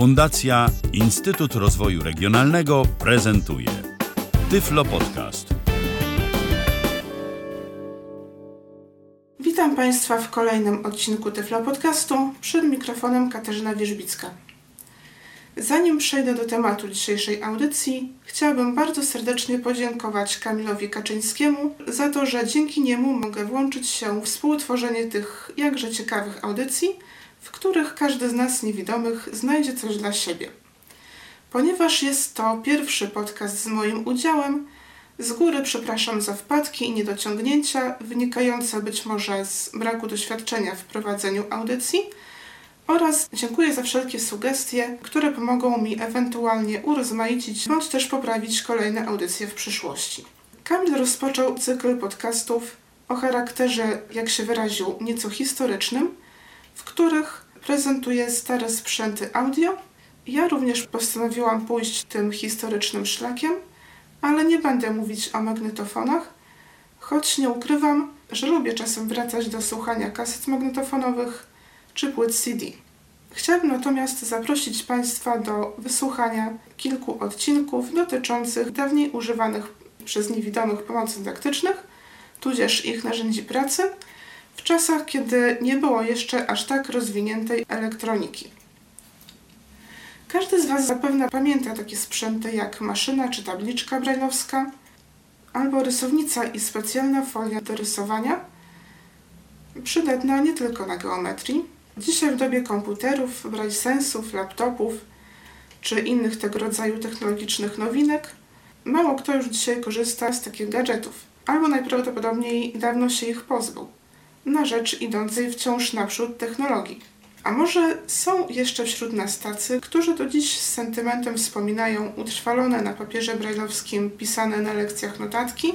Fundacja Instytut Rozwoju Regionalnego prezentuje Tyflo Podcast. Witam Państwa w kolejnym odcinku Tyflo Podcastu. Przed mikrofonem Katarzyna Wierzbicka. Zanim przejdę do tematu dzisiejszej audycji, chciałabym bardzo serdecznie podziękować Kamilowi Kaczyńskiemu za to, że dzięki niemu mogę włączyć się w współtworzenie tych jakże ciekawych audycji, w których każdy z nas niewidomych znajdzie coś dla siebie. Ponieważ jest to pierwszy podcast z moim udziałem, z góry przepraszam za wpadki i niedociągnięcia wynikające być może z braku doświadczenia w prowadzeniu audycji – oraz dziękuję za wszelkie sugestie, które pomogą mi ewentualnie urozmaicić bądź też poprawić kolejne audycje w przyszłości. Kamil rozpoczął cykl podcastów o charakterze, jak się wyraził, nieco historycznym, w których prezentuje stare sprzęty audio. Ja również postanowiłam pójść tym historycznym szlakiem, ale nie będę mówić o magnetofonach, choć nie ukrywam, że lubię czasem wracać do słuchania kaset magnetofonowych czy płyt CD. Chciałabym natomiast zaprosić Państwa do wysłuchania kilku odcinków dotyczących dawniej używanych przez niewidomych pomocy dydaktycznych, tudzież ich narzędzi pracy, w czasach, kiedy nie było jeszcze aż tak rozwiniętej elektroniki. Każdy z Was zapewne pamięta takie sprzęty jak maszyna czy tabliczka brajlowska, albo rysownica i specjalna folia do rysowania, przydatna nie tylko na geometrii, Dzisiaj w dobie komputerów, sensów, laptopów czy innych tego rodzaju technologicznych nowinek, mało kto już dzisiaj korzysta z takich gadżetów, albo najprawdopodobniej dawno się ich pozbył, na rzecz idącej wciąż naprzód technologii. A może są jeszcze wśród nas tacy, którzy do dziś z sentymentem wspominają utrwalone na papierze brajlowskim pisane na lekcjach notatki,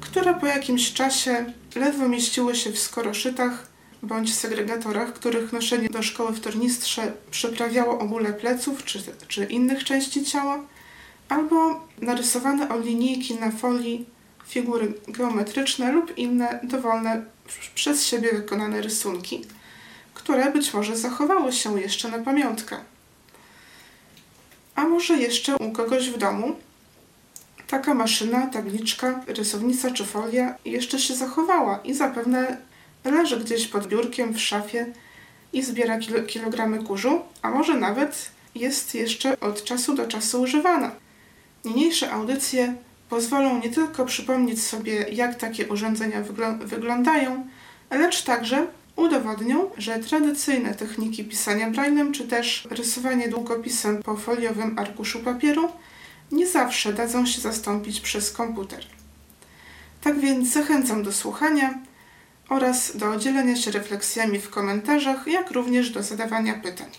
które po jakimś czasie ledwo mieściły się w skoroszytach bądź segregatorach, których noszenie do szkoły w tornistrze przyprawiało o bóle pleców czy, czy innych części ciała, albo narysowane od linijki na folii figury geometryczne lub inne dowolne przez siebie wykonane rysunki, które być może zachowały się jeszcze na pamiątkę. A może jeszcze u kogoś w domu taka maszyna, tabliczka, rysownica czy folia jeszcze się zachowała i zapewne leży gdzieś pod biurkiem w szafie i zbiera kilo, kilogramy kurzu, a może nawet jest jeszcze od czasu do czasu używana. Niniejsze audycje pozwolą nie tylko przypomnieć sobie, jak takie urządzenia wyglądają, lecz także udowodnią, że tradycyjne techniki pisania braillem czy też rysowanie długopisem po foliowym arkuszu papieru nie zawsze dadzą się zastąpić przez komputer. Tak więc zachęcam do słuchania oraz do dzielenia się refleksjami w komentarzach, jak również do zadawania pytań.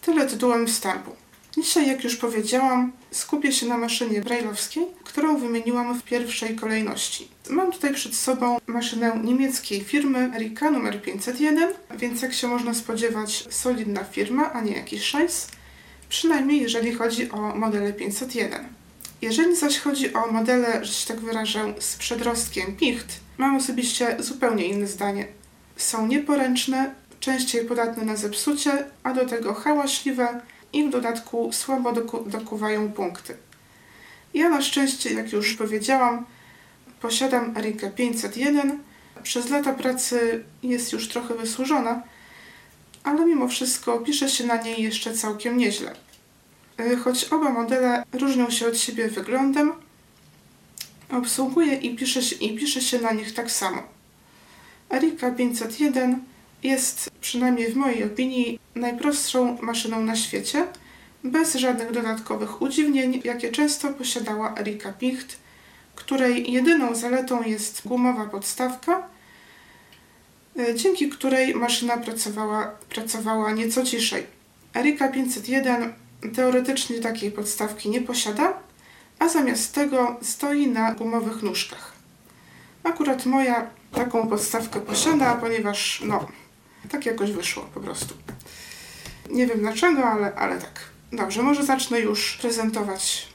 Tyle tytułem wstępu. Dzisiaj, jak już powiedziałam, skupię się na maszynie brajlowskiej, którą wymieniłam w pierwszej kolejności. Mam tutaj przed sobą maszynę niemieckiej firmy Erika numer 501, więc jak się można spodziewać, solidna firma, a nie jakiś szajs, przynajmniej jeżeli chodzi o modele 501. Jeżeli zaś chodzi o modele, że się tak wyrażę, z przedrostkiem Picht, mam osobiście zupełnie inne zdanie. Są nieporęczne, częściej podatne na zepsucie, a do tego hałaśliwe i w dodatku słabo doku dokuwają punkty. Ja na szczęście, jak już powiedziałam, posiadam Erika 501. Przez lata pracy jest już trochę wysłużona, ale mimo wszystko pisze się na niej jeszcze całkiem nieźle. E, choć oba modele różnią się od siebie wyglądem, obsługuje i pisze się, i pisze się na nich tak samo. Erika 501 jest, przynajmniej w mojej opinii, najprostszą maszyną na świecie, bez żadnych dodatkowych udziwnień, jakie często posiadała Erika Picht, której jedyną zaletą jest gumowa podstawka, e, dzięki której maszyna pracowała, pracowała nieco ciszej. Erika 501 teoretycznie takiej podstawki nie posiada, a zamiast tego stoi na gumowych nóżkach. Akurat moja taką podstawkę posiada, ponieważ no, tak jakoś wyszło po prostu. Nie wiem dlaczego, ale, ale tak. Dobrze, może zacznę już prezentować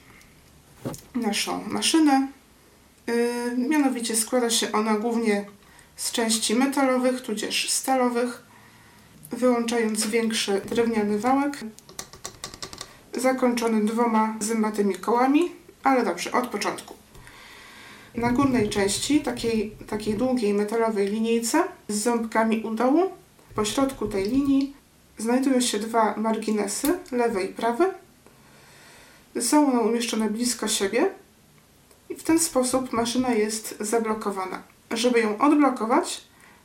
naszą maszynę. Yy, mianowicie składa się ona głównie z części metalowych, tudzież stalowych, wyłączając większy drewniany wałek zakończony dwoma zębatymi kołami, ale dobrze, od początku. Na górnej części, takiej, takiej długiej metalowej linijce z ząbkami u dołu, po środku tej linii znajdują się dwa marginesy, lewy i prawy. Są one umieszczone blisko siebie i w ten sposób maszyna jest zablokowana. Żeby ją odblokować,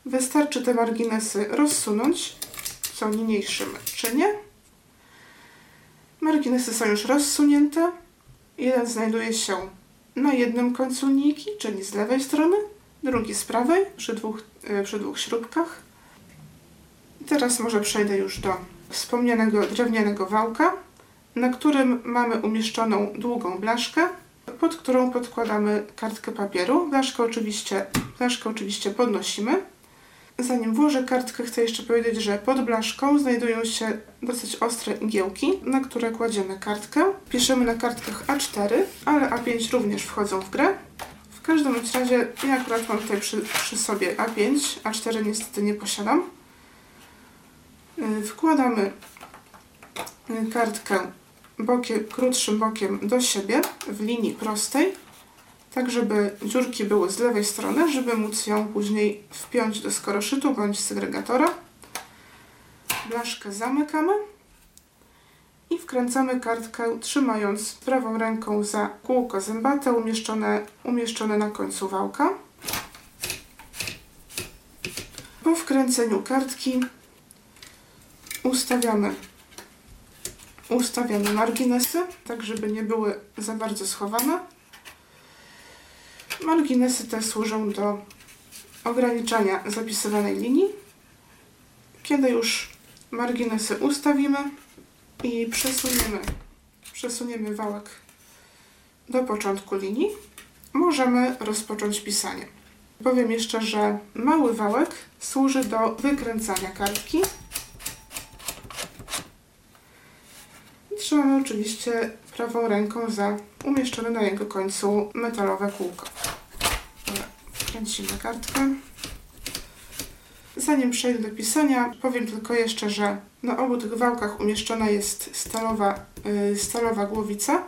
wystarczy te marginesy rozsunąć, co niniejszym czynię. Marginesy są już rozsunięte. Jeden znajduje się na jednym końcu linijki, czyli z lewej strony, drugi z prawej, przy dwóch, e, przy dwóch śrubkach. Teraz może przejdę już do wspomnianego drewnianego wałka, na którym mamy umieszczoną długą blaszkę, pod którą podkładamy kartkę papieru. Blaszkę oczywiście, blaszkę oczywiście podnosimy. Zanim włożę kartkę, chcę jeszcze powiedzieć, że pod blaszką znajdują się dosyć ostre igiełki, na które kładziemy kartkę. Piszemy na kartkach A4, ale A5 również wchodzą w grę. W każdym razie ja akurat mam tutaj przy, przy sobie A5, A4 niestety nie posiadam. Y, wkładamy y, kartkę bokiem, krótszym bokiem do siebie w linii prostej tak żeby dziurki były z lewej strony, żeby móc ją później wpiąć do skoroszytu bądź segregatora. Blaszkę zamykamy i wkręcamy kartkę trzymając prawą ręką za kółko zębate umieszczone, umieszczone na końcu wałka. Po wkręceniu kartki ustawiamy, ustawiamy marginesy, tak żeby nie były za bardzo schowane. Marginesy te służą do ograniczania zapisywanej linii. Kiedy już marginesy ustawimy i przesuniemy, przesuniemy wałek do początku linii, możemy rozpocząć pisanie. Powiem jeszcze, że mały wałek służy do wykręcania kartki. Trzymamy oczywiście prawą ręką za umieszczone na jego końcu metalowe kółko. Kręcimy kartkę. Zanim przejdę do pisania, powiem tylko jeszcze, że na obu tych wałkach umieszczona jest stalowa, yy, stalowa głowica,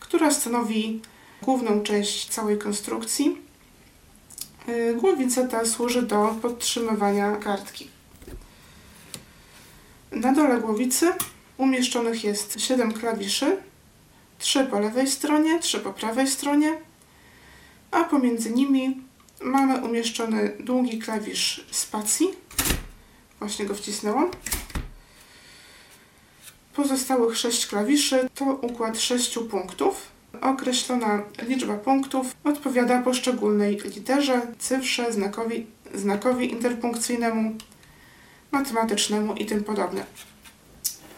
która stanowi główną część całej konstrukcji. Yy, głowica ta służy do podtrzymywania kartki. Na dole głowicy umieszczonych jest 7 klawiszy, 3 po lewej stronie, 3 po prawej stronie, a pomiędzy nimi mamy umieszczony długi klawisz spacji. Właśnie go wcisnęłam. Pozostałych 6 klawiszy to układ 6 punktów. Określona liczba punktów odpowiada poszczególnej literze, cyfrze, znakowi, znakowi interpunkcyjnemu, matematycznemu i tym podobne.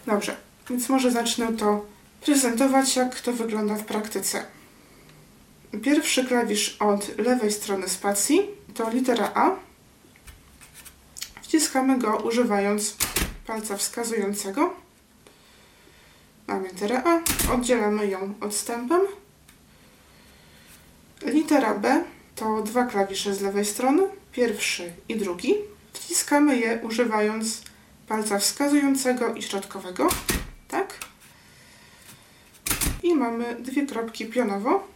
Dobrze, więc może zacznę to prezentować, jak to wygląda w praktyce. Pierwszy klawisz od lewej strony spacji to litera A. Wciskamy go używając palca wskazującego. Mamy literę A, oddzielamy ją odstępem. Litera B to dwa klawisze z lewej strony, pierwszy i drugi. Wciskamy je używając palca wskazującego i środkowego. Tak. I mamy dwie kropki pionowo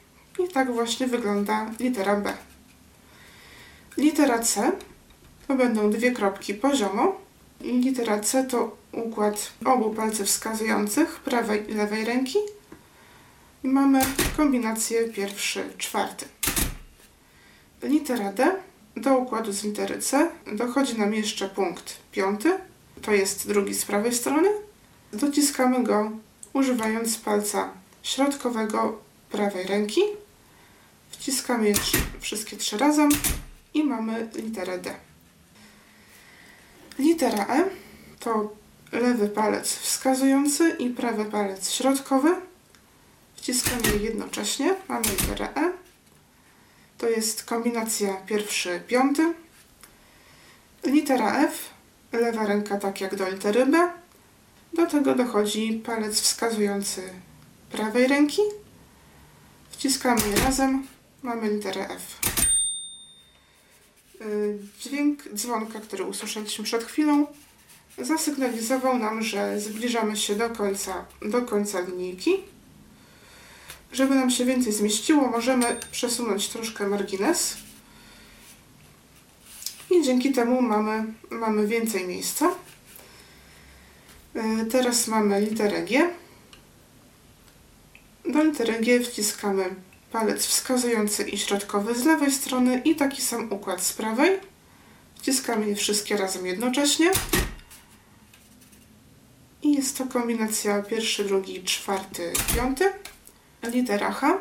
i tak właśnie wygląda litera B. Litera C to będą dwie kropki poziomo. Litera C to układ obu palców wskazujących prawej i lewej ręki. I mamy kombinację pierwszy, czwarty. Litera D do układu z litery C dochodzi nam jeszcze punkt piąty. To jest drugi z prawej strony. Dociskamy go używając palca środkowego prawej ręki Wciskamy je wszystkie trzy razem i mamy literę D. Litera E to lewy palec wskazujący i prawy palec środkowy. Wciskamy je jednocześnie. Mamy literę E. To jest kombinacja pierwszy, piąty. Litera F, lewa ręka tak jak do litery B. Do tego dochodzi palec wskazujący prawej ręki. Wciskamy je razem mamy literę F. Y, dźwięk dzwonka, który usłyszeliśmy przed chwilą, zasygnalizował nam, że zbliżamy się do końca, do końca linijki. Żeby nam się więcej zmieściło, możemy przesunąć troszkę margines. I dzięki temu mamy, mamy więcej miejsca. E, teraz mamy literę G. Do litery G wciskamy palec wskazujący i środkowy z lewej strony i taki sam układ z prawej. Wciskamy je wszystkie razem jednocześnie. I jest to kombinacja pierwszy, drugi, czwarty, piąty. Litera H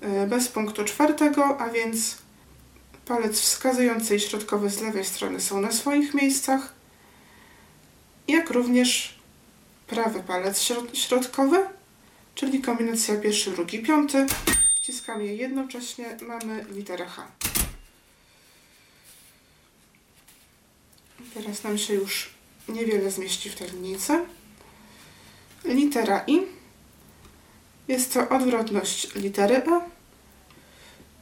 e, bez punktu czwartego, a więc palec wskazujący i środkowy z lewej strony są na swoich miejscach, jak również prawy palec środkowy, czyli kombinacja pierwszy, drugi, piąty. Wciskamy je jednocześnie, mamy literę H. Teraz nam się już niewiele zmieści w tej. Litera I jest to odwrotność litery E,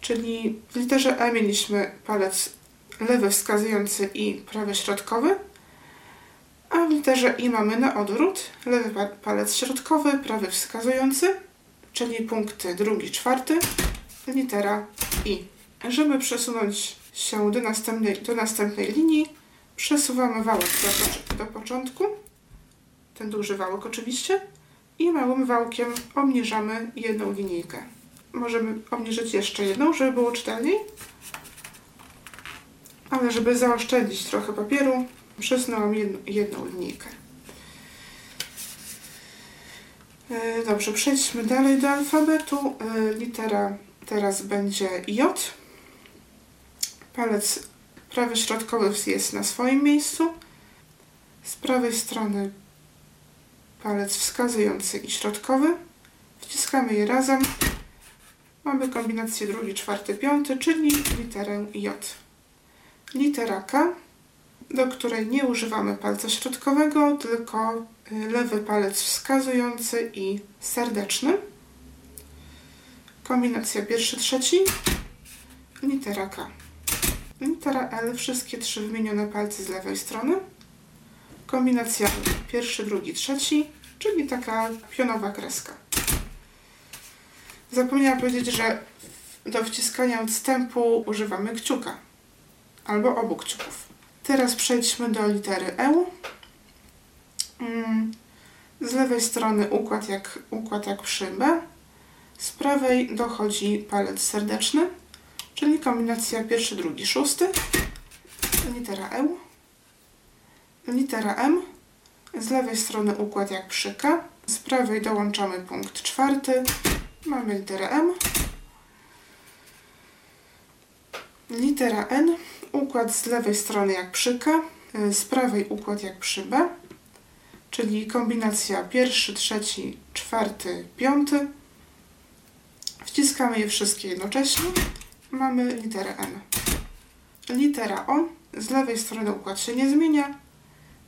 czyli w literze E mieliśmy palec lewy wskazujący i prawy środkowy, a w literze I mamy na odwrót lewy palec środkowy, prawy wskazujący, czyli punkty drugi, czwarty, litera I. Żeby przesunąć się do następnej, do następnej linii, przesuwamy wałek do, do początku, ten duży wałek oczywiście, i małym wałkiem obniżamy jedną linijkę. Możemy obniżyć jeszcze jedną, żeby było czytelniej. Ale żeby zaoszczędzić trochę papieru, przesunęłam jedną, jedną linijkę. E, dobrze, przejdźmy dalej do alfabetu. E, litera teraz będzie J. Palec prawy środkowy jest na swoim miejscu. Z prawej strony palec wskazujący i środkowy. Wciskamy je razem. Mamy kombinację drugi, czwarty, piąty, czyli literę J. Litera K, do której nie używamy palca środkowego, tylko y, lewy palec wskazujący i serdeczny. Kombinacja pierwszy, trzeci, litera K. Litera L, wszystkie trzy wymienione palce z lewej strony kombinacja pierwszy, drugi, trzeci, czyli taka pionowa kreska. Zapomniałam powiedzieć, że do wciskania odstępu używamy kciuka albo obu kciuków. Teraz przejdźmy do litery E. Mm, z lewej strony układ jak, układ jak przy B. Z prawej dochodzi palec serdeczny, czyli kombinacja pierwszy, drugi, szósty. Litera E litera M, z lewej strony układ jak przy K, z prawej dołączamy punkt czwarty, mamy literę M, litera N, układ z lewej strony jak przy K, z prawej układ jak przy B, czyli kombinacja pierwszy, trzeci, czwarty, piąty. Wciskamy je wszystkie jednocześnie. Mamy literę N. Litera O. Z lewej strony układ się nie zmienia,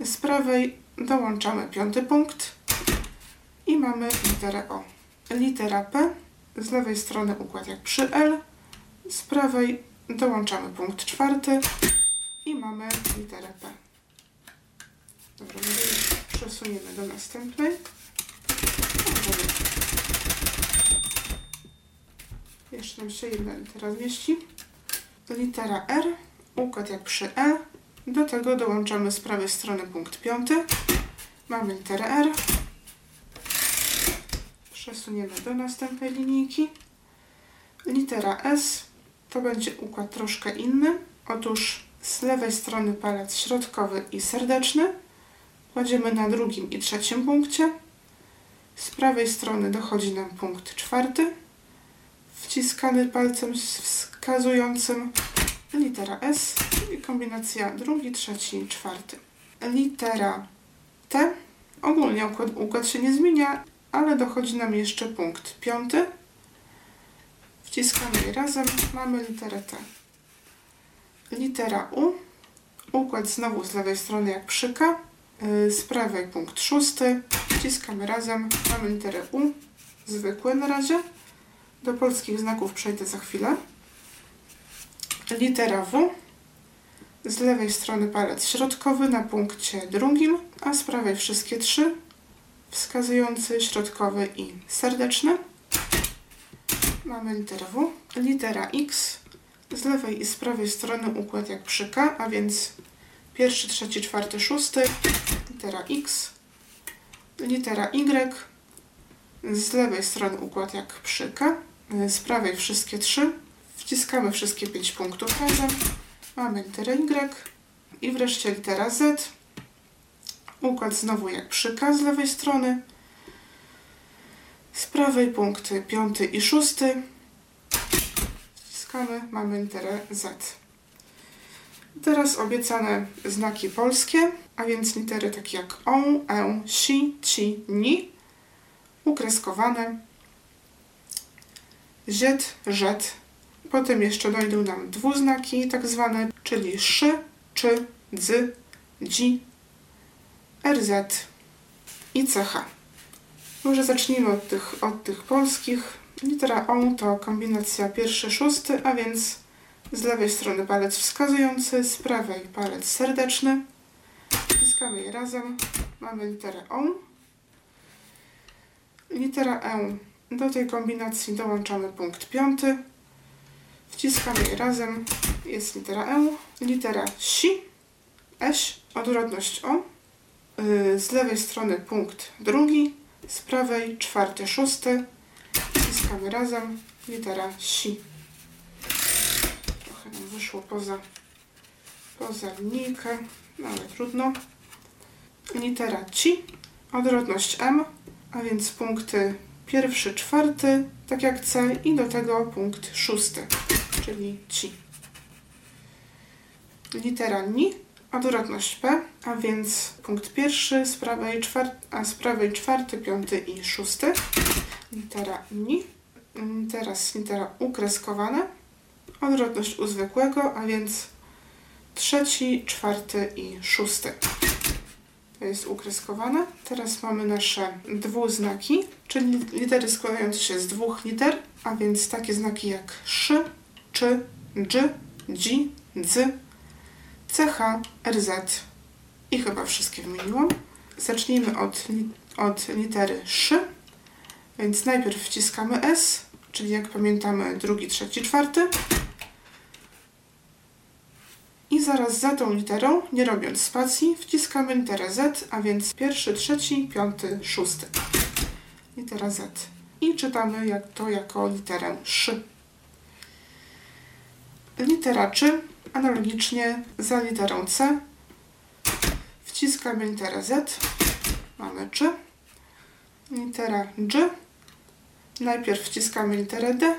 z prawej dołączamy piąty punkt i mamy literę O. Litera P, z lewej strony układ jak przy L, z prawej dołączamy punkt czwarty i mamy literę P. Dobra, przesuniemy do następnej. Jeszcze nam się jedna litera zmieści. Litera R, układ jak przy E, do tego dołączamy z prawej strony punkt piąty. Mamy literę R. Przesuniemy do następnej linijki. Litera S to będzie układ troszkę inny. Otóż z lewej strony palec środkowy i serdeczny. Kładziemy na drugim i trzecim punkcie. Z prawej strony dochodzi nam punkt czwarty. Wciskany palcem wskazującym litera S i kombinacja drugi, trzeci, czwarty. Litera T. Ogólnie układ, układ się nie zmienia, ale dochodzi nam jeszcze punkt piąty. Wciskamy je razem, mamy literę T. Litera U. Układ znowu z lewej strony jak przyka. Y, z prawej punkt szósty. Wciskamy razem, mamy literę U. Zwykłe na razie. Do polskich znaków przejdę za chwilę litera W, Z lewej strony palec środkowy na punkcie drugim, a z prawej wszystkie trzy. Wskazujący, środkowy i serdeczny. Mamy literę W. Litera X. Z lewej i z prawej strony układ jak przy K, a więc pierwszy, trzeci, czwarty, szósty. Litera X. Litera Y. Z lewej strony układ jak przy K. Z prawej wszystkie trzy. Wciskamy wszystkie pięć punktów razem. Mamy literę Y. I wreszcie litera Z. Układ znowu jak przy K z lewej strony. Z prawej punkty piąty i szósty. Wciskamy, mamy literę Z. Teraz obiecane znaki polskie, a więc litery takie jak O, E, Si, Ci, Ni, ukreskowane, Ziet, Żet. Potem jeszcze dojdą nam dwuznaki tak zwane, czyli szy, czy, dzi, RZ i CH. Może zacznijmy od tych, od tych polskich. Litera O to kombinacja pierwszy, szósty, a więc z lewej strony palec wskazujący, z prawej palec serdeczny. Wciskamy je razem. Mamy literę O. Litera E. Do tej kombinacji dołączamy punkt piąty. Wciskamy je razem. Jest litera E. Litera Si. Eś. Odwrotność O. Yy, Z lewej strony punkt drugi. Z prawej czwarty, szósty. Wciskamy razem. Litera Si. Trochę nam wyszło poza, poza linijkę, no ale trudno. Litera Ci. Odwrotność M, a więc punkty pierwszy, czwarty, tak jak C i do tego punkt szósty, czyli Ci. Litera Ni. Odwrotność P, a więc punkt pierwszy, z prawej, czwarty, a z prawej czwarty, piąty i szósty. Litera Ni. Mm, Teraz litera U kreskowana. Odwrotność U zwykłego, a więc trzeci, czwarty i szósty. To jest ukreskowane. Teraz mamy nasze dwuznaki, czyli litery składające się z dwóch liter, a więc takie znaki jak szy, czy, dż, dzi, dzy, CH, RZ i chyba wszystkie wymieniłam. Zacznijmy od, od litery szy, więc najpierw wciskamy S, czyli jak pamiętamy drugi, trzeci, czwarty. I zaraz za tą literą, nie robiąc spacji, wciskamy literę Z, a więc pierwszy, trzeci, piąty, szósty. Litera Z. I czytamy jak to jako literę szy. Litera czy Analogicznie za literą C wciskamy literę Z, mamy czy, litera G, najpierw wciskamy literę D,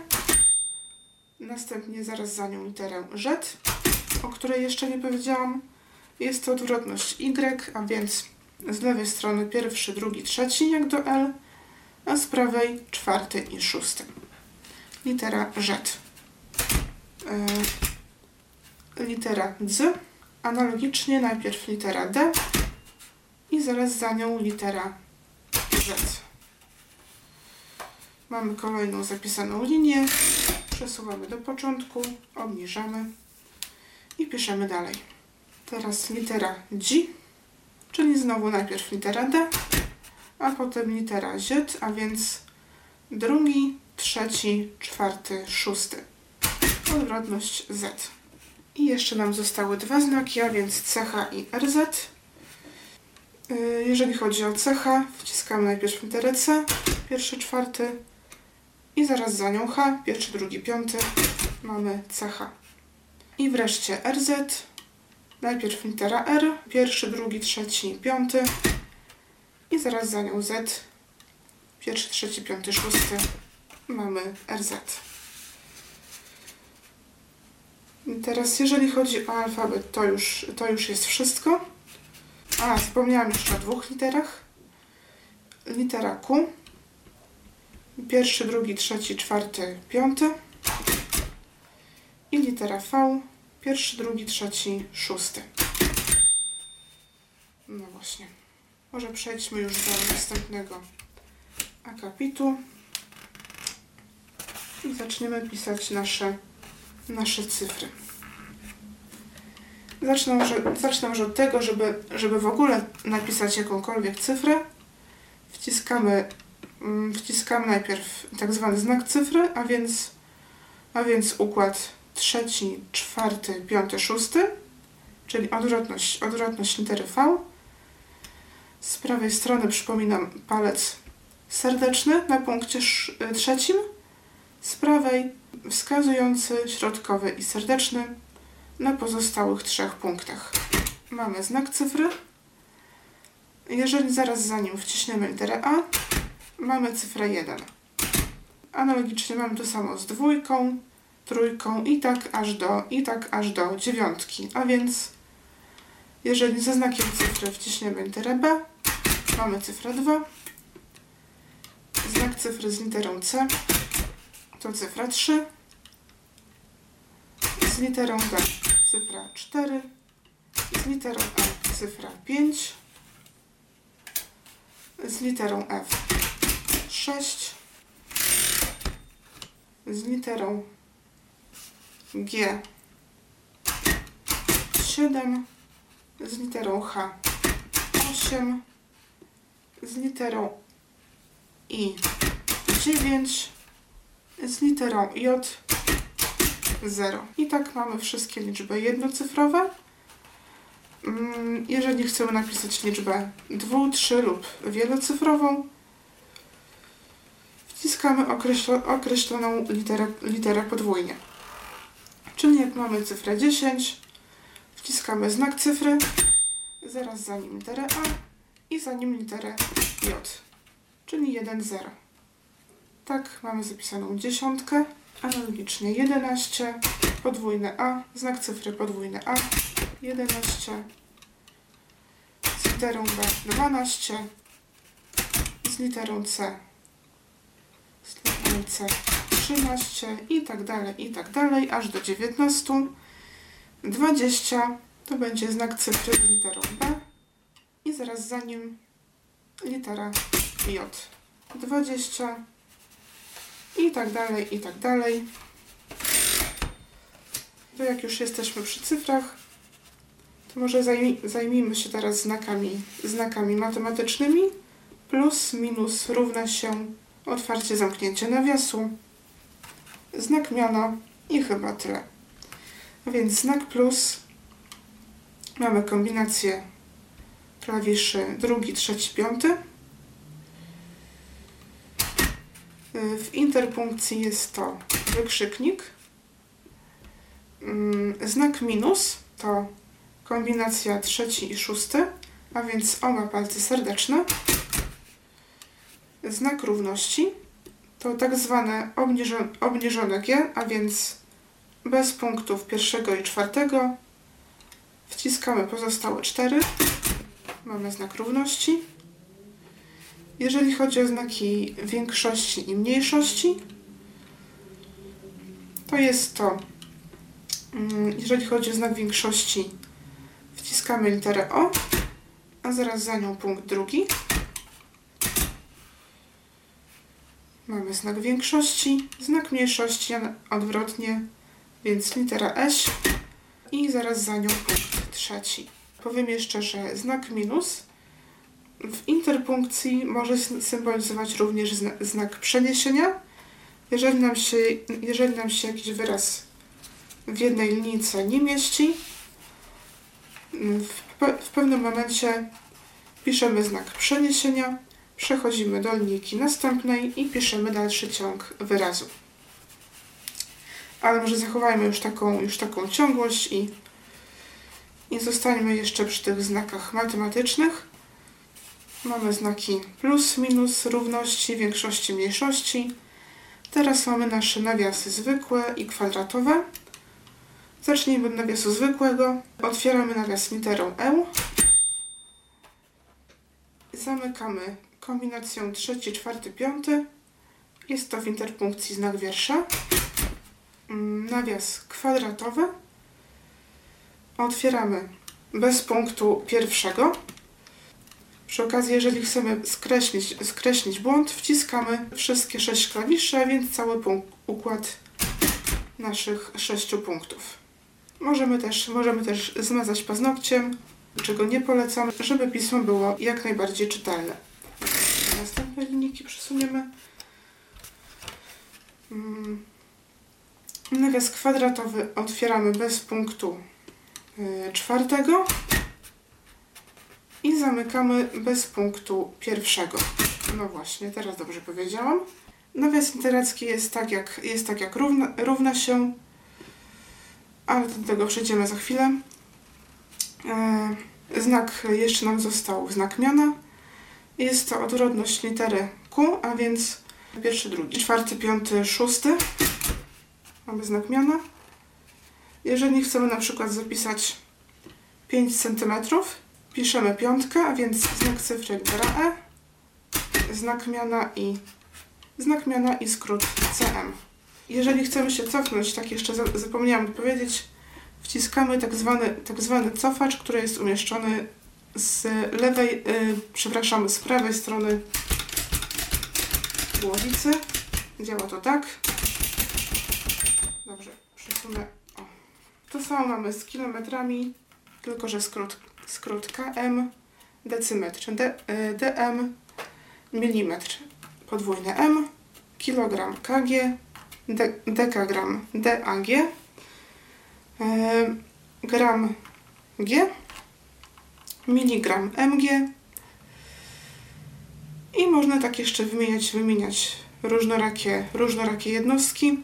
następnie zaraz za nią literę Z, o której jeszcze nie powiedziałam. Jest to odwrotność Y, a więc z lewej strony pierwszy, drugi, trzeci jak do L, a z prawej czwarty i szósty. Litera Z. Yy litera D, analogicznie najpierw litera D i zaraz za nią litera Z. Mamy kolejną zapisaną linię, przesuwamy do początku, obniżamy i piszemy dalej. Teraz litera G, czyli znowu najpierw litera D, a potem litera Z, a więc drugi, trzeci, czwarty, szósty. Odwrotność Z. I jeszcze nam zostały dwa znaki, a więc CH i RZ. Yy, Jeżeli chodzi o CH, wciskamy najpierw literę C, pierwszy, czwarty i zaraz za nią H, pierwszy, drugi, piąty. Mamy CH. I wreszcie RZ, najpierw litera R, pierwszy, drugi, trzeci, piąty i zaraz za nią Z, pierwszy, trzeci, piąty, szósty. Mamy RZ. Teraz jeżeli chodzi o alfabet, to już, to już jest wszystko. A, wspomniałam jeszcze o dwóch literach. Litera Q. Pierwszy, drugi, trzeci, czwarty, piąty. I litera V. Pierwszy, drugi, trzeci, szósty. No właśnie. Może przejdźmy już do następnego akapitu. I zaczniemy pisać nasze nasze cyfry. Zacznę może, zacznę może od tego, żeby, żeby w ogóle napisać jakąkolwiek cyfrę. Wciskamy, mm, wciskamy najpierw tak zwany znak cyfry, a więc, a więc układ trzeci, czwarty, piąty, szósty, czyli odwrotność, odwrotność litery V. Z prawej strony przypominam palec serdeczny na punkcie sz- trzecim, z prawej wskazujący, środkowy i serdeczny na pozostałych trzech punktach. Mamy znak cyfry. Jeżeli zaraz za nim wciśniemy literę A, mamy cyfrę 1. Analogicznie mamy to samo z dwójką, trójką i tak aż do, i tak aż do dziewiątki. A więc jeżeli za znakiem cyfry wciśniemy literę B, mamy cyfrę 2. Znak cyfry z literą C to cyfra 3. Z literą D cyfra 4. Z literą E cyfra 5. Z literą F 6. Z literą G 7. Z literą H 8. Z literą I 9. Z literą J 0. I tak mamy wszystkie liczby jednocyfrowe. Mm, Jeżeli chcemy napisać liczbę dwu, trzy lub wielocyfrową, wciskamy określo, określoną literę, literę podwójnie. Czyli jak mamy cyfrę 10, wciskamy znak cyfry, zaraz za nim literę A i za nim literę J, czyli 1, 0. Tak, mamy zapisaną dziesiątkę. Analogicznie 11, podwójne A, znak cyfry podwójne A, 11, z literą B 12, z literą C, z literą C 13 i tak dalej, i tak dalej, aż do 19. 20 to będzie znak cyfry z literą B i zaraz za nim litera J. 20 i tak dalej, i tak dalej. To jak już jesteśmy przy cyfrach, to może zajmij, zajmijmy się teraz znakami, znakami matematycznymi. Plus, minus równa się otwarcie, zamknięcie nawiasu, znak miana i chyba tyle. A więc znak plus mamy kombinację klawiszy drugi, trzeci, piąty. W interpunkcji jest to wykrzyknik. Mm, Znak minus to kombinacja trzeci i szósty, a więc oba palce serdeczne. Znak równości to tak zwane obniżone, obniżone G, a więc bez punktów pierwszego i czwartego. Wciskamy pozostałe cztery. Mamy znak równości. Jeżeli chodzi o znaki większości i mniejszości, to jest to, mm, jeżeli chodzi o znak większości, wciskamy literę O, a zaraz za nią punkt drugi. Mamy znak większości, znak mniejszości odwrotnie, więc litera S i zaraz za nią punkt trzeci. Powiem jeszcze, że znak minus w interpunkcji może sym- symbolizować również zna- znak przeniesienia. Jeżeli nam, się, jeżeli nam się jakiś wyraz w jednej linijce nie mieści, w, pe- w pewnym momencie piszemy znak przeniesienia, przechodzimy do linijki następnej i piszemy dalszy ciąg wyrazu. Ale może zachowajmy już taką, już taką ciągłość i, i zostańmy jeszcze przy tych znakach matematycznych. Mamy znaki plus, minus, równości, większości, mniejszości. Teraz mamy nasze nawiasy zwykłe i kwadratowe. Zacznijmy od nawiasu zwykłego. Otwieramy nawias literą E. Zamykamy kombinacją trzeci, czwarty, piąty. Jest to w interpunkcji znak wiersza. Mm, Nawias kwadratowy. Otwieramy bez punktu pierwszego. Przy okazji, jeżeli chcemy skreślić, skreślić błąd, wciskamy wszystkie sześć klawiszy, więc cały punkt, układ naszych sześciu punktów. Możemy też, możemy też zmazać paznokciem, czego nie polecam, żeby pismo było jak najbardziej czytelne. Następne linijki przesuniemy. Mm. Nawias kwadratowy otwieramy bez punktu y, czwartego i zamykamy bez punktu pierwszego. No właśnie, teraz dobrze powiedziałam. Nawias literacki jest tak jak, jest tak jak równa, równa się, ale do tego przejdziemy za chwilę. E, znak jeszcze nam został znak miana. Jest to odwrotność litery Q, a więc pierwszy, drugi, czwarty, piąty, szósty. Mamy znak miana. Jeżeli chcemy na przykład zapisać 5 cm, piszemy piątkę, a więc znak cyfry litera E, znak miana i znak miana i skrót CM. Jeżeli chcemy się cofnąć, tak jeszcze za- zapomniałam powiedzieć, wciskamy tak zwany, tak zwany cofacz, który jest umieszczony z lewej, y, przepraszam, z prawej strony głowicy. Działa to tak. Dobrze, przesunę. O. To samo mamy z kilometrami, tylko że skrót, skrót KM, decymetr D, y, DM, milimetr podwójne M, kilogram KG, de, dekagram DAG, e, gram G, miligram MG i można tak jeszcze wymieniać, wymieniać różnorakie, różnorakie jednostki.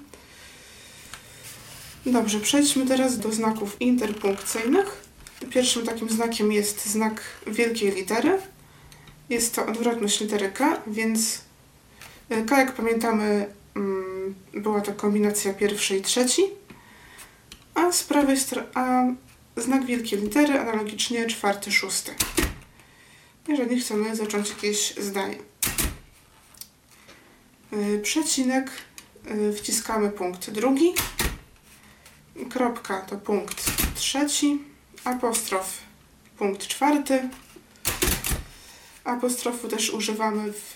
Dobrze, przejdźmy teraz do znaków interpunkcyjnych. Pierwszym takim znakiem jest znak wielkiej litery. Jest to odwrotność litery K, więc y, K, jak pamiętamy, mm, była to kombinacja pierwszy i trzeci, a z prawej strony, a znak wielkiej litery analogicznie czwarty, szósty. Jeżeli chcemy zacząć jakieś zdanie. Y, Przecinek y, wciskamy punkt drugi, kropka to punkt trzeci, apostrof punkt czwarty, apostrofu też używamy w,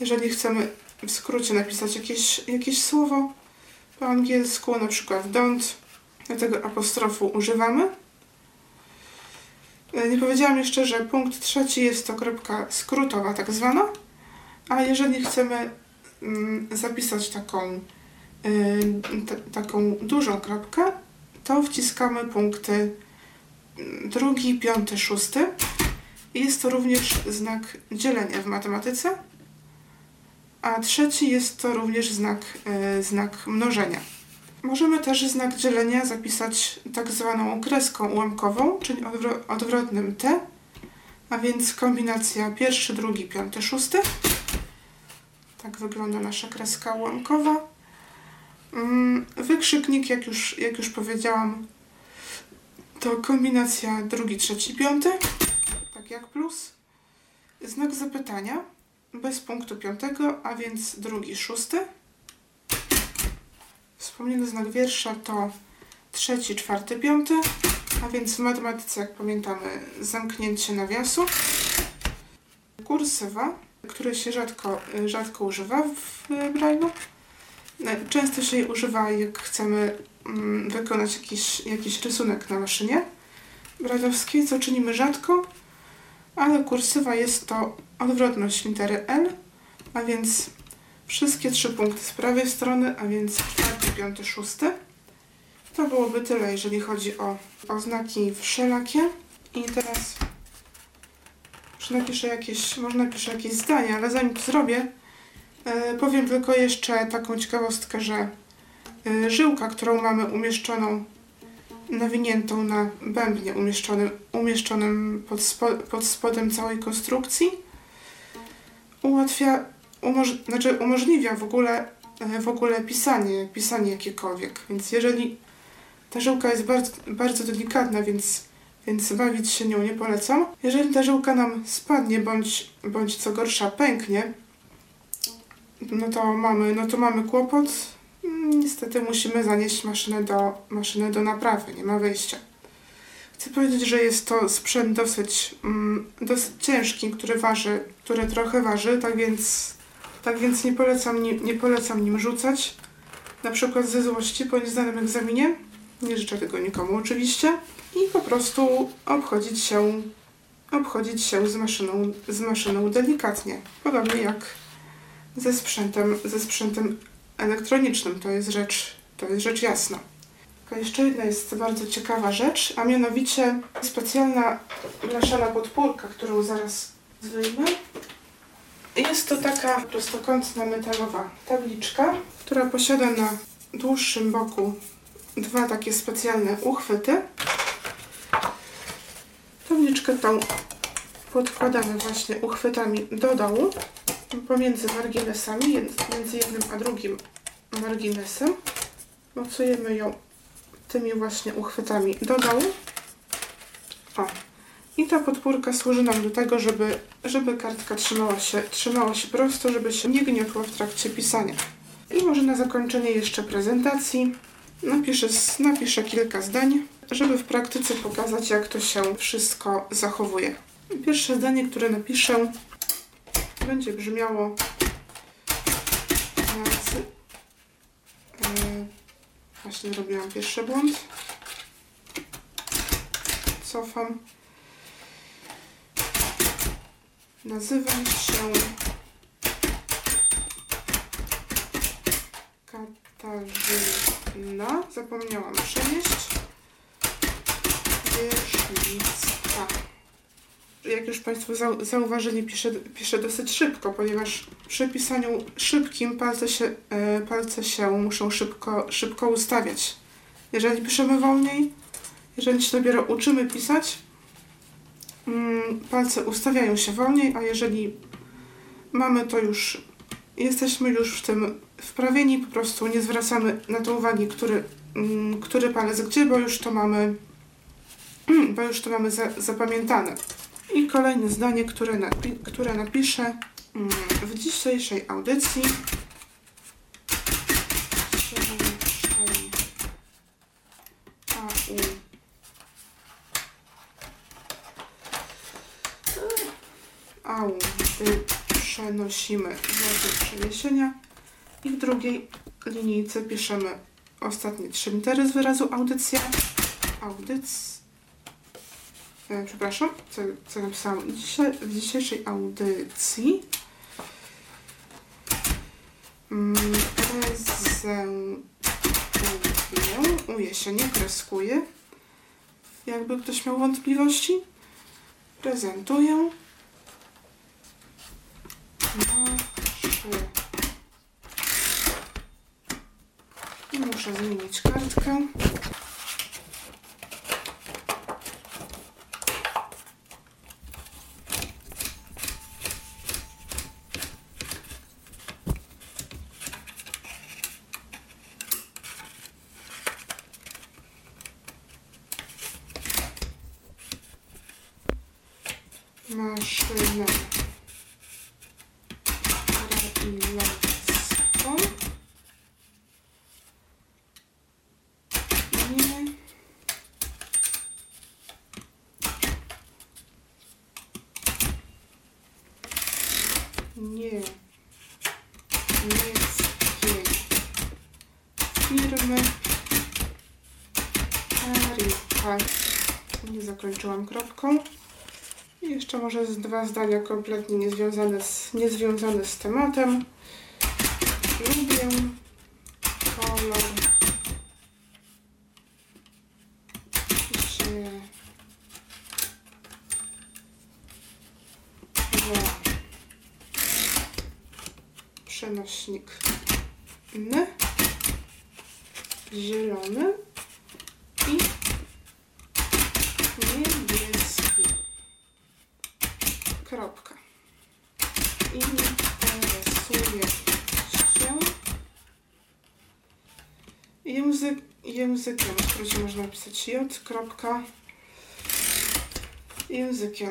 jeżeli chcemy w skrócie napisać jakieś, jakieś słowo po angielsku, na przykład don't, do tego apostrofu używamy. E, Nie powiedziałam jeszcze, że punkt trzeci jest to kropka skrótowa tak zwana, a jeżeli chcemy mm, zapisać taką, t- taką dużą kropkę, to wciskamy punkty mm, drugi, piąty, szósty. Jest to również znak dzielenia w matematyce, a trzeci jest to również znak, e, znak mnożenia. Możemy też znak dzielenia zapisać tak zwaną kreską ułamkową, czyli odwro- odwrotnym T, a więc kombinacja pierwszy, drugi, piąty, szósty. Tak wygląda nasza kreska ułamkowa. Mm, Wykrzyknik, jak już, jak już powiedziałam, to kombinacja drugi, trzeci, piąty tak jak plus, znak zapytania bez punktu piątego, a więc drugi, szósty. Wspomniany znak wiersza to trzeci, czwarty, piąty, a więc w matematyce, jak pamiętamy, zamknięcie nawiasu. Kursywa, której się rzadko, rzadko używa w Braille'u. Często się jej używa, jak chcemy mm, wykonać jakiś, jakiś rysunek na maszynie brajlowskiej, co czynimy rzadko ale kursywa jest to odwrotność litery L, a więc wszystkie trzy punkty z prawej strony, a więc czwarty, piąty, szósty. To byłoby tyle, jeżeli chodzi o oznaki wszelakie. I teraz może napiszę jakieś, może napiszę jakieś zdania, ale zanim to zrobię, powiem tylko jeszcze taką ciekawostkę, że e, żyłka, którą mamy umieszczoną nawiniętą na bębnie umieszczonym, umieszczonym pod, spo, pod spodem całej konstrukcji ułatwia, umoż, znaczy umożliwia w ogóle, e, w ogóle pisanie, pisanie jakiekolwiek. Więc jeżeli ta żyłka jest bardzo, bardzo delikatna, więc, więc bawić się nią nie polecam. Jeżeli ta żyłka nam spadnie bądź, bądź co gorsza pęknie, no to mamy, no to mamy kłopot, Niestety musimy zanieść maszynę do, maszynę do naprawy, nie ma wyjścia. Chcę powiedzieć, że jest to sprzęt dosyć, mm, dosyć ciężki, który waży, który trochę waży, tak więc, tak więc nie, polecam, nie, nie polecam nim rzucać. Na przykład ze złości po niezdanym egzaminie. Nie życzę tego nikomu oczywiście. I po prostu obchodzić się, obchodzić się z maszyną, z maszyną delikatnie. Podobnie jak ze sprzętem, ze sprzętem elektronicznym. To jest rzecz, to jest rzecz jasna. Tylko jeszcze jedna jest bardzo ciekawa rzecz, a mianowicie specjalna blaszana podpórka, którą zaraz wyjmę. Jest to taka prostokątna metalowa tabliczka, która posiada na dłuższym boku dwa takie specjalne uchwyty. Tabliczkę tą podkładamy właśnie uchwytami do dołu pomiędzy marginesami, między jednym a drugim marginesem. Mocujemy ją tymi właśnie uchwytami do dołu. O. I ta podpórka służy nam do tego, żeby, żeby kartka trzymała się, trzymała się prosto, żeby się nie gniotła w trakcie pisania. I może na zakończenie jeszcze prezentacji napiszę, napiszę kilka zdań, żeby w praktyce pokazać, jak to się wszystko zachowuje. Pierwsze zdanie, które napiszę, będzie brzmiało nazy... Yy, właśnie robiłam pierwszy błąd. Cofam. Nazywam się Katarzyna. Zapomniałam przenieść. Wierzchnicka. Jak już Państwo zau zauważyli, piszę, piszę dosyć szybko, ponieważ przy pisaniu szybkim palce się, e, palce się muszą szybko, szybko ustawiać. Jeżeli piszemy wolniej, jeżeli się dopiero uczymy pisać, mm, palce ustawiają się wolniej, a jeżeli mamy to już, jesteśmy już w tym wprawieni, po prostu nie zwracamy na to uwagi, który, mm, który palec gdzie, bo już to mamy, bo już to mamy za, zapamiętane. I kolejne zdanie, które, napi które napiszę mm, w dzisiejszej audycji. Audy przenosimy znaczek przeniesienia i w drugiej linijce piszemy ostatnie trzy litery z wyrazu audycja. Audycja e, przepraszam, co, co napisałam Dzisiaj, w dzisiejszej audycji. Mm, prezentuję, uje się nie kreskuje. Jakby ktoś miał wątpliwości. Prezentuję nasze i muszę zmienić kartkę. maszynę rabilecką nie nie niemieckiej firmy Caritas nie zakończyłam kropką i jeszcze może dwa zdania kompletnie niezwiązane z, niezwiązane z tematem. Lubię kolor. Przenośnik N zielony i niebieski. Kropka. Interesuje się język, językiem, w skrócie można napisać J, kropka, językiem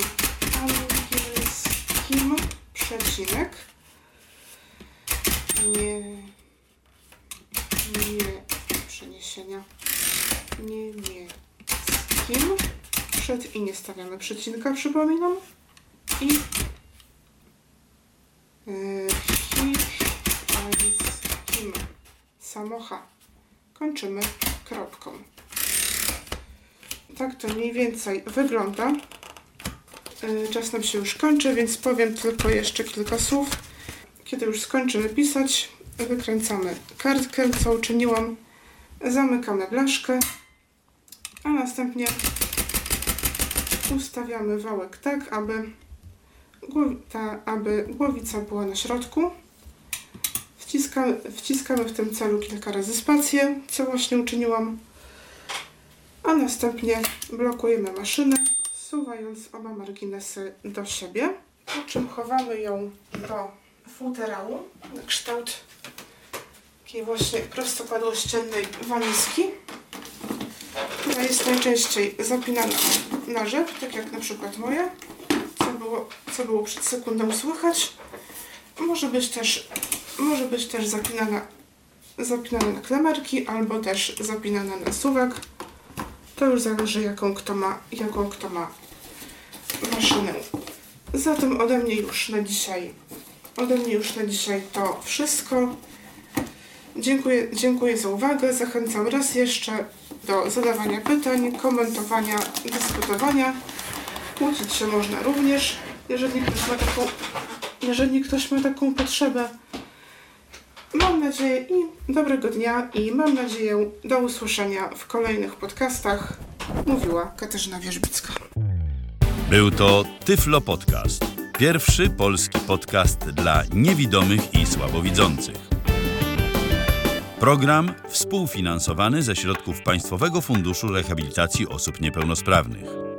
angielskim, przecinek, nie, nie, przeniesienia, niemieckim, przed i nie stawiamy przecinka, przypominam, i yy, hiszpańskim. Samocha. Kończymy kropką. tak to mniej więcej wygląda. Yy, Czas nam się już kończy, więc powiem tylko jeszcze kilka słów. Kiedy już skończymy pisać, wykręcamy kartkę, co uczyniłam. Zamykamy blaszkę, a następnie ustawiamy wałek tak, aby, ta, aby głowica była na środku. Wciskamy, wciskamy w tym celu kilka razy spację, co właśnie uczyniłam. A następnie blokujemy maszynę, suwając oba marginesy do siebie. Po czym chowamy ją do futerału na kształt takiej właśnie prostopadłościennej walizki, która jest najczęściej zapinana na rzep, tak jak na przykład moja, co było, co było przed sekundą słychać. Może być też, może być też zapinana, zapinana na klemerki, albo też zapinana na suwak. To już zależy jaką kto ma, jaką kto ma maszynę. Zatem ode mnie już na dzisiaj, ode mnie już na dzisiaj to wszystko. Dziękuję, dziękuję za uwagę. Zachęcam raz jeszcze do zadawania pytań, komentowania, dyskutowania. Kłócić się można również, jeżeli ktoś ma taką, jeżeli ktoś ma taką potrzebę. Mam nadzieję i dobrego dnia i mam nadzieję do usłyszenia w kolejnych podcastach. Mówiła Katarzyna Wierzbicka. Był to Tyflo Podcast. Pierwszy polski podcast dla niewidomych i słabowidzących. Program współfinansowany ze środków Państwowego Funduszu Rehabilitacji Osób Niepełnosprawnych.